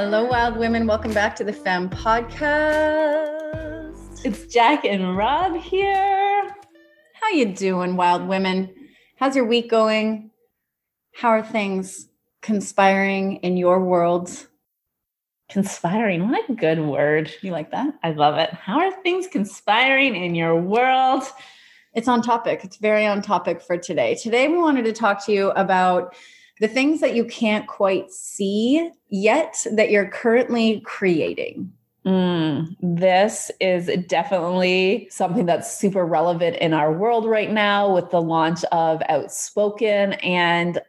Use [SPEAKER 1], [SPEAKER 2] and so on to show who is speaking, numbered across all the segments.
[SPEAKER 1] Hello, wild women. Welcome back to the Femme Podcast.
[SPEAKER 2] It's Jack and Rob here.
[SPEAKER 1] How you doing, wild women? How's your week going? How are things conspiring in your world?
[SPEAKER 2] Conspiring, what a good word.
[SPEAKER 1] You like that?
[SPEAKER 2] I love it. How are things conspiring in your world?
[SPEAKER 1] It's on topic. It's very on topic for today. Today, we wanted to talk to you about the things that you can't quite see yet that you're currently creating.
[SPEAKER 2] Mm, this is definitely something that's super relevant in our world right now with the launch of Outspoken and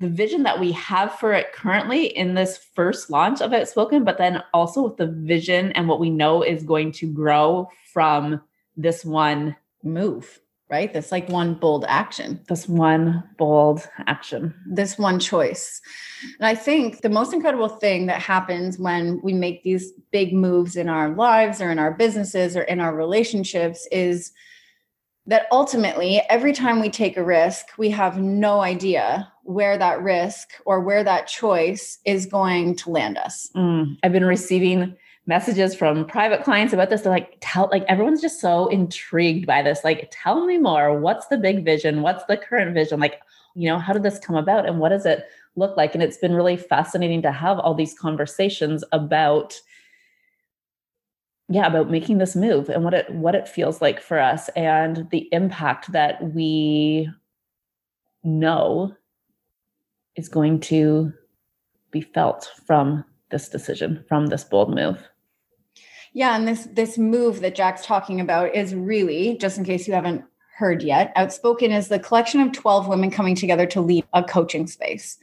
[SPEAKER 2] the vision that we have for it currently in this first launch of Outspoken, but then also with the vision and what we know is going to grow from this one
[SPEAKER 1] move right? This like one bold action.
[SPEAKER 2] This one bold action.
[SPEAKER 1] This one choice. And I think the most incredible thing that happens when we make these big moves in our lives or in our businesses or in our relationships is that ultimately every time we take a risk, we have no idea where that risk or where that choice is going to land us.
[SPEAKER 2] Mm, I've been receiving messages from private clients about this. They're like, tell, like, everyone's just so intrigued by this. Like, tell me more. What's the big vision? What's the current vision? Like, you know, how did this come about and what does it look like? And it's been really fascinating to have all these conversations about yeah about making this move and what it what it feels like for us and the impact that we know is going to be felt from this decision from this bold move
[SPEAKER 1] yeah, and this this move that Jack's talking about is really, just in case you haven't heard yet, Outspoken is the collection of 12 women coming together to lead a coaching space.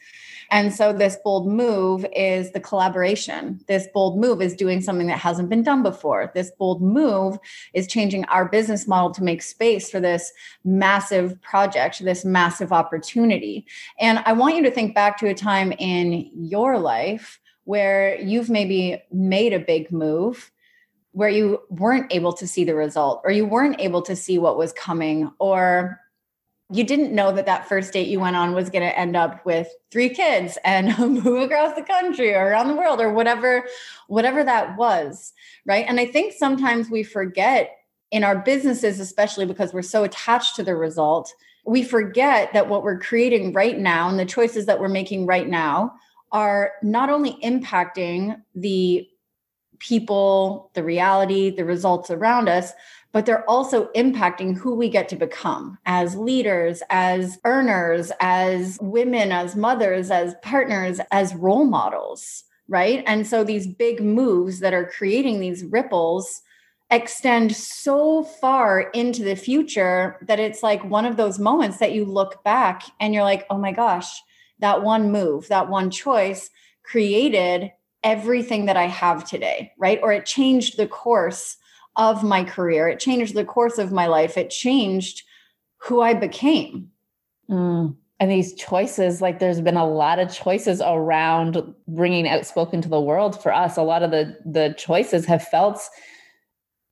[SPEAKER 1] And so this bold move is the collaboration. This bold move is doing something that hasn't been done before. This bold move is changing our business model to make space for this massive project, this massive opportunity. And I want you to think back to a time in your life where you've maybe made a big move where you weren't able to see the result or you weren't able to see what was coming or you didn't know that that first date you went on was going to end up with three kids and move across the country or around the world or whatever whatever that was right? And i think sometimes we forget in our businesses especially because we're so attached to the result we forget that what we're creating right now and the choices that we're making right now are not only impacting the people, the reality, the results around us, but they're also impacting who we get to become as leaders, as earners, as women, as mothers, as partners, as role models, right? And so these big moves that are creating these ripples extend so far into the future that it's like one of those moments that you look back and you're like, oh my gosh, that one move, that one choice created everything that I have today, right? Or it changed the course of my career. It changed the course of my life. It changed who I became.
[SPEAKER 2] Mm. And these choices, like there's been a lot of choices around bringing outspoken to the world for us. A lot of the the choices have felt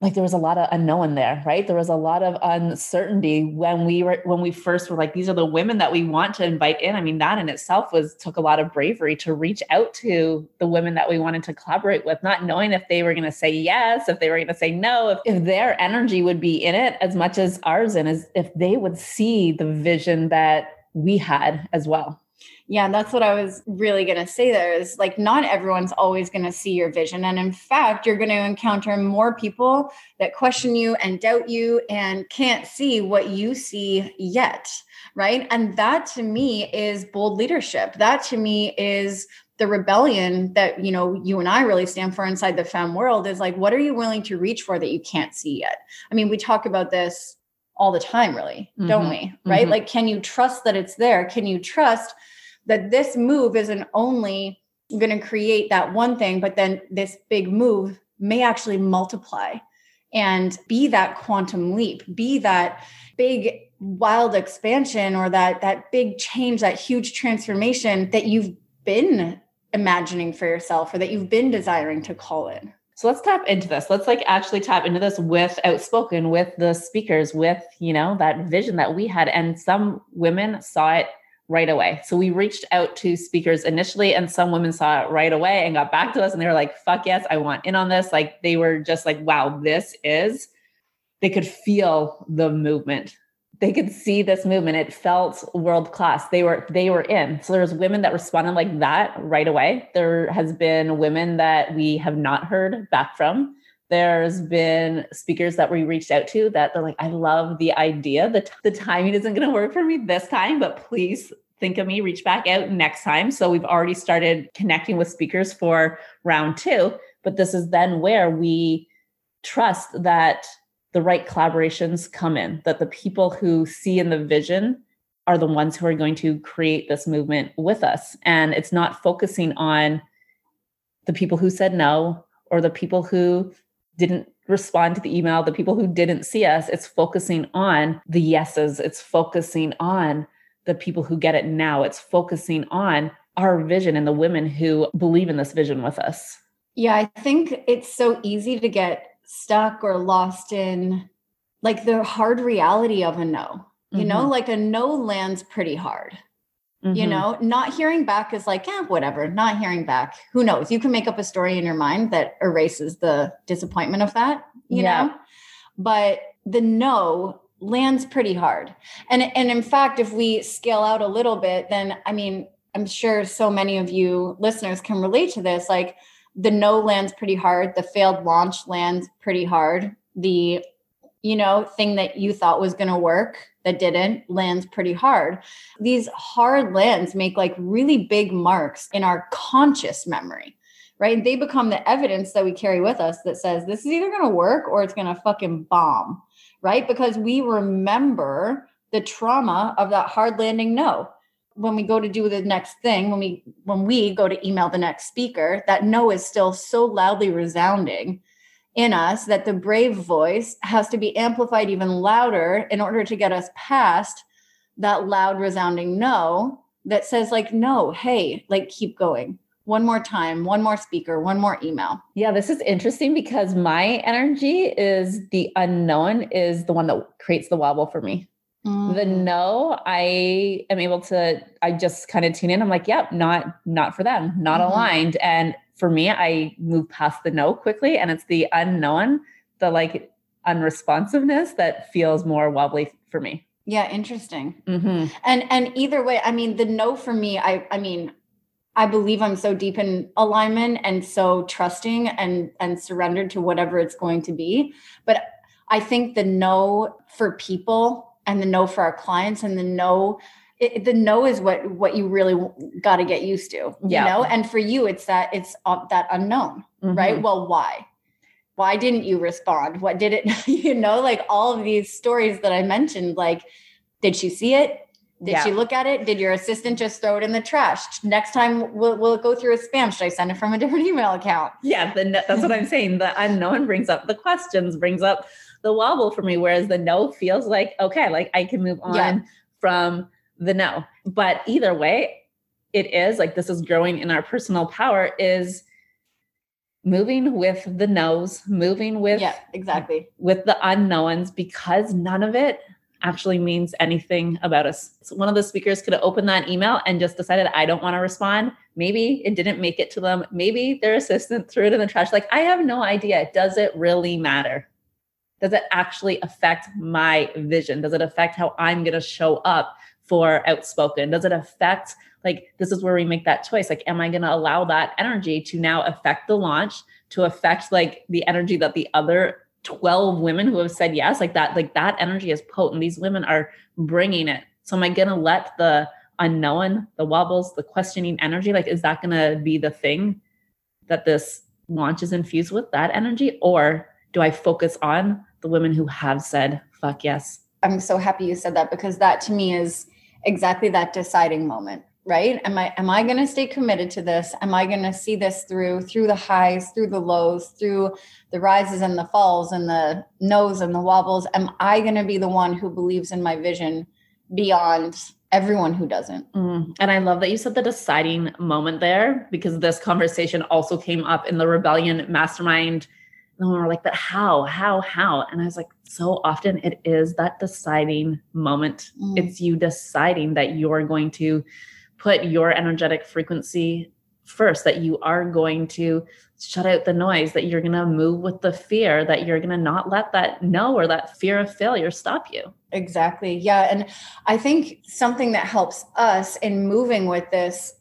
[SPEAKER 2] like there was a lot of unknown there right? There was a lot of uncertainty when we were when we first were like these are the women that we want to invite in. I mean that in itself was took a lot of bravery to reach out to the women that we wanted to collaborate with not knowing if they were going to say yes if they were going to say no if, if their energy would be in it as much as ours and as if they would see the vision that we had as well
[SPEAKER 1] yeah, that's what I was really going to say there is like not everyone's always going to see your vision. And in fact, you're going to encounter more people that question you and doubt you and can't see what you see yet. Right. And that to me is bold leadership. That to me is the rebellion that you know you and I really stand for inside the Femme world is like what are you willing to reach for that you can't see yet i mean we talk about this all the time really mm-hmm. don't we right mm-hmm. like can you trust that it's there can you trust that this move isn't only going to create that one thing, but then this big move may actually multiply and be that quantum leap, be that big wild expansion or that that big change, that huge transformation that you've been imagining for yourself or that you've been desiring to call in.
[SPEAKER 2] So let's tap into this. Let's like actually tap into this with outspoken, with the speakers, with, you know, that vision that we had. And some women saw it right away. So we reached out to speakers initially, and some women saw it right away and got back to us and they were like, fuck yes, I want in on this. Like they were just like, wow, this is, they could feel the movement. They could see this movement. It felt world class. They were they were in. So there's women that responded like that right away. There has been women that we have not heard back from there's been speakers that we reached out to that they're like, I love the idea. The, t- the timing isn't going to work for me this time, but please think of me, reach back out next time. So we've already started connecting with speakers for round two. But this is then where we trust that the right collaborations come in, that the people who see in the vision are the ones who are going to create this movement with us. And it's not focusing on the people who said no or the people who didn't respond to the email, the people who didn't see us, it's focusing on the yeses. It's focusing on the people who get it now. It's focusing on our vision and the women who believe in this vision with us.
[SPEAKER 1] Yeah, I think it's so easy to get stuck or lost in like the hard reality of a no. You mm-hmm. know, like a no lands pretty hard. Mm-hmm. You know, not hearing back is like, yeah, whatever, not hearing back. Who knows? You can make up a story in your mind that erases the disappointment of that, you yeah. know? But the no lands pretty hard. And and in fact, if we scale out a little bit, then I mean, I'm sure so many of you listeners can relate to this. Like the no lands pretty hard, the failed launch lands pretty hard. The you know, thing that you thought was going to work that didn't lands pretty hard. These hard lands make like really big marks in our conscious memory, right? They become the evidence that we carry with us that says this is either going to work or it's going to fucking bomb, right? Because we remember the trauma of that hard landing no when we go to do the next thing when we when we go to email the next speaker that no is still so loudly resounding in us that the brave voice has to be amplified even louder in order to get us past that loud resounding no that says like no hey like keep going one more time one more speaker one more email
[SPEAKER 2] yeah this is interesting because my energy is the unknown is the one that creates the wobble for me mm. the no i am able to i just kind of tune in i'm like yep not not for them not mm-hmm. aligned and for me, I move past the no quickly and it's the unknown, the like unresponsiveness that feels more wobbly for me.
[SPEAKER 1] Yeah, interesting. Mm-hmm. And and either way, I mean, the no for me, I I mean, I believe I'm so deep in alignment and so trusting and and surrendered to whatever it's going to be. But I think the no for people and the no for our clients and the no it, the no is what what you really got to get used to yeah. you know and for you it's that it's uh, that unknown mm-hmm. right well why why didn't you respond what did it you know like all of these stories that i mentioned like did she see it did yeah. she look at it did your assistant just throw it in the trash next time will, will it go through a spam should i send it from a different email account
[SPEAKER 2] yeah the, that's what i'm saying the unknown brings up the questions brings up the wobble for me whereas the no feels like okay like i can move on yeah. from the no. But either way, it is like this is growing in our personal power is moving with the no's, moving with
[SPEAKER 1] yeah, exactly
[SPEAKER 2] with the unknowns because none of it actually means anything about us. So one of the speakers could have opened that email and just decided I don't want to respond. Maybe it didn't make it to them. Maybe their assistant threw it in the trash. Like I have no idea. Does it really matter? Does it actually affect my vision? Does it affect how I'm going to show up for outspoken? Does it affect like this is where we make that choice? Like, am I going to allow that energy to now affect the launch, to affect like the energy that the other 12 women who have said yes, like that, like that energy is potent. These women are bringing it. So am I going to let the unknown, the wobbles, the questioning energy, like, is that going to be the thing that this launch is infused with that energy? Or do I focus on the women who have said, fuck yes?
[SPEAKER 1] I'm so happy you said that because that to me is exactly that deciding moment right am i am i going to stay committed to this am i going to see this through through the highs through the lows through the rises and the falls and the no's and the wobbles am i going to be the one who believes in my vision beyond everyone who doesn't
[SPEAKER 2] mm. and i love that you said the deciding moment there because this conversation also came up in the rebellion mastermind And we're like, but how, how, how? And I was like, so often it is that deciding moment. Mm. It's you deciding that you're going to put your energetic frequency first, that you are going to shut out the noise, that you're going to move with the fear, that you're going to not let that no or that fear of failure stop you.
[SPEAKER 1] Exactly. Yeah. And I think something that helps us in moving with this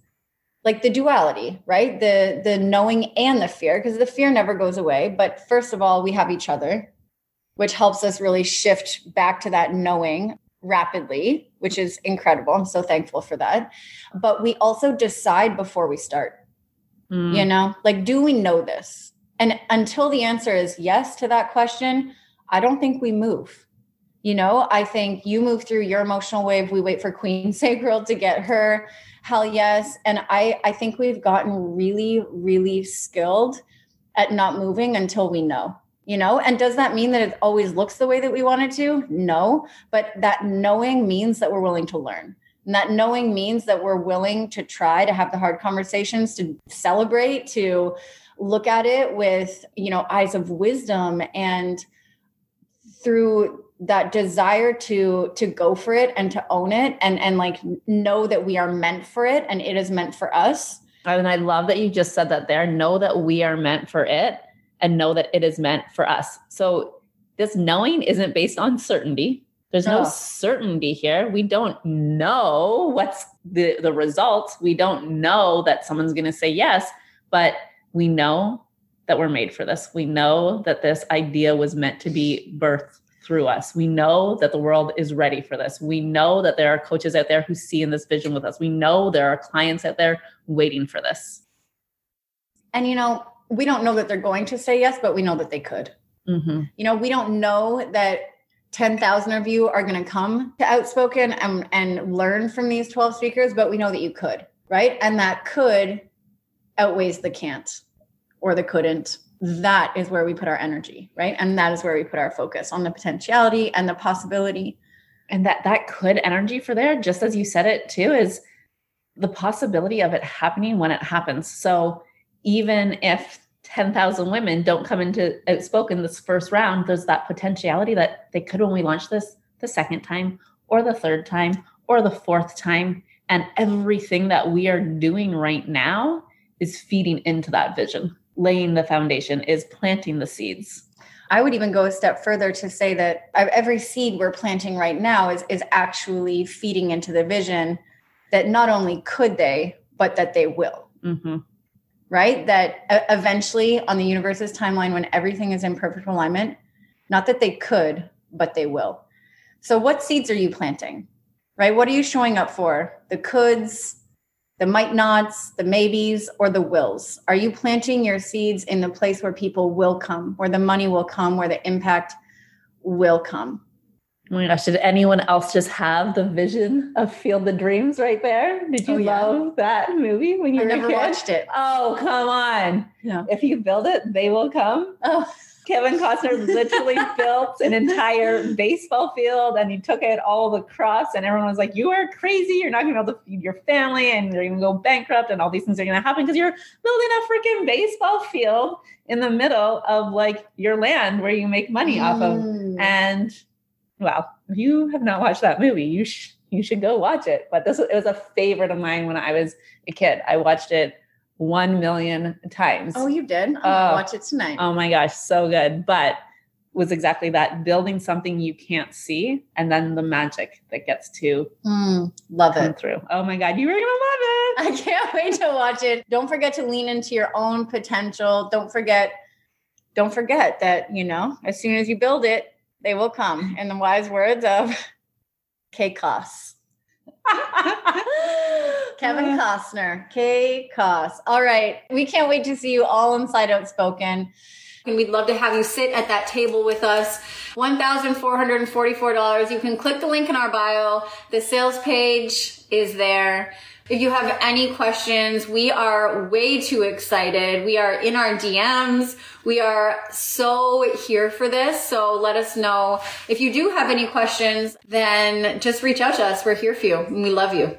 [SPEAKER 1] like the duality right the the knowing and the fear because the fear never goes away but first of all we have each other which helps us really shift back to that knowing rapidly which is incredible i'm so thankful for that but we also decide before we start Mm. You know, like, do we know this? And until the answer is yes to that question, I don't think we move. You know, I think you move through your emotional wave. We wait for Queen Sacral to get her hell yes. And I, I think we've gotten really, really skilled at not moving until we know you know and does that mean that it always looks the way that we want it to no but that knowing means that we're willing to learn and that knowing means that we're willing to try to have the hard conversations, to celebrate, to look at it with, you know, eyes of wisdom and through that desire to to go for it and to own it and and like know that we are meant for it and it is meant for us.
[SPEAKER 2] And I love that you just said that there. Know that we are meant for it and know that it is meant for us. So this knowing isn't based on certainty. There's no certainty here. We don't know what's the, the results. We don't know that someone's going to say yes, but we know that we're made for this. We know that this idea was meant to be birthed through us. We know that the world is ready for this. We know that there are coaches out there who see in this vision with us. We know there are clients out there waiting for this.
[SPEAKER 1] And, you know, we don't know that they're going to say yes, but we know that they could. Mm-hmm. You know, we don't know that 10,000 of you are going to come to Outspoken and, and learn from these 12 speakers, but we know that you could, right? And that could outweighs the can't or the couldn't. That is where we put our energy, right? And that is where we put our focus on the potentiality and the possibility.
[SPEAKER 2] And that that could energy for there, just as you said it too, is the possibility of it happening when it happens. So even if 10,000 women don't come into outspoken this first round, there's that potentiality that they could only launch this the second time or the third time or the fourth time. And everything that we are doing right now is feeding into that vision, laying the foundation, is planting the seeds.
[SPEAKER 1] I would even go a step further to say that every seed we're planting right now is, is actually feeding into the vision that not only could they, but that they will. Mm-hmm right? That eventually on the universe's timeline, when everything is in perfect alignment, not that they could, but they will. So, what seeds are you planting, right? What are you showing up for? The coulds, the might nots, the maybes, or the wills? Are you planting your seeds in the place where people will come, where the money will come, where the impact will come?
[SPEAKER 2] Oh my gosh, did anyone else just have the vision of Field of Dreams right there? Did you oh, yeah. love that movie when you I
[SPEAKER 1] never watched it?
[SPEAKER 2] Oh, come on. Yeah. If you build it, they will come. Oh. Kevin Costner literally built an entire baseball field and he took it all the crops and everyone was like, You are crazy. You're not gonna be able to feed your family and you're gonna go bankrupt and all these things are gonna happen because you're building a freaking baseball field in the middle of like your land where you make money mm. off of. Mm. And well, if you have not watched that movie, you sh- you should go watch it. But this it was a favorite of mine when I was a kid. I watched it one million times.
[SPEAKER 1] Oh, you did? I'll uh, watch it tonight.
[SPEAKER 2] Oh my gosh, so good. But was exactly that building something you can't see and then the magic that gets to
[SPEAKER 1] mm, love it
[SPEAKER 2] through. Oh my God, you were gonna love it.
[SPEAKER 1] I can't wait to watch it. Don't forget to lean into your own potential. Don't forget, don't forget that, you know, as soon as you build it, they will come in the wise words of K. Koss. Kevin uh. Costner, K. Koss. All right. We can't wait to see you all inside Outspoken. And we'd love to have you sit at that table with us. $1,444. You can click the link in our bio. The sales page is there. If you have any questions, we are way too excited. We are in our DMs. We are so here for this. So let us know. If you do have any questions, then just reach out to us. We're here for you and we love you.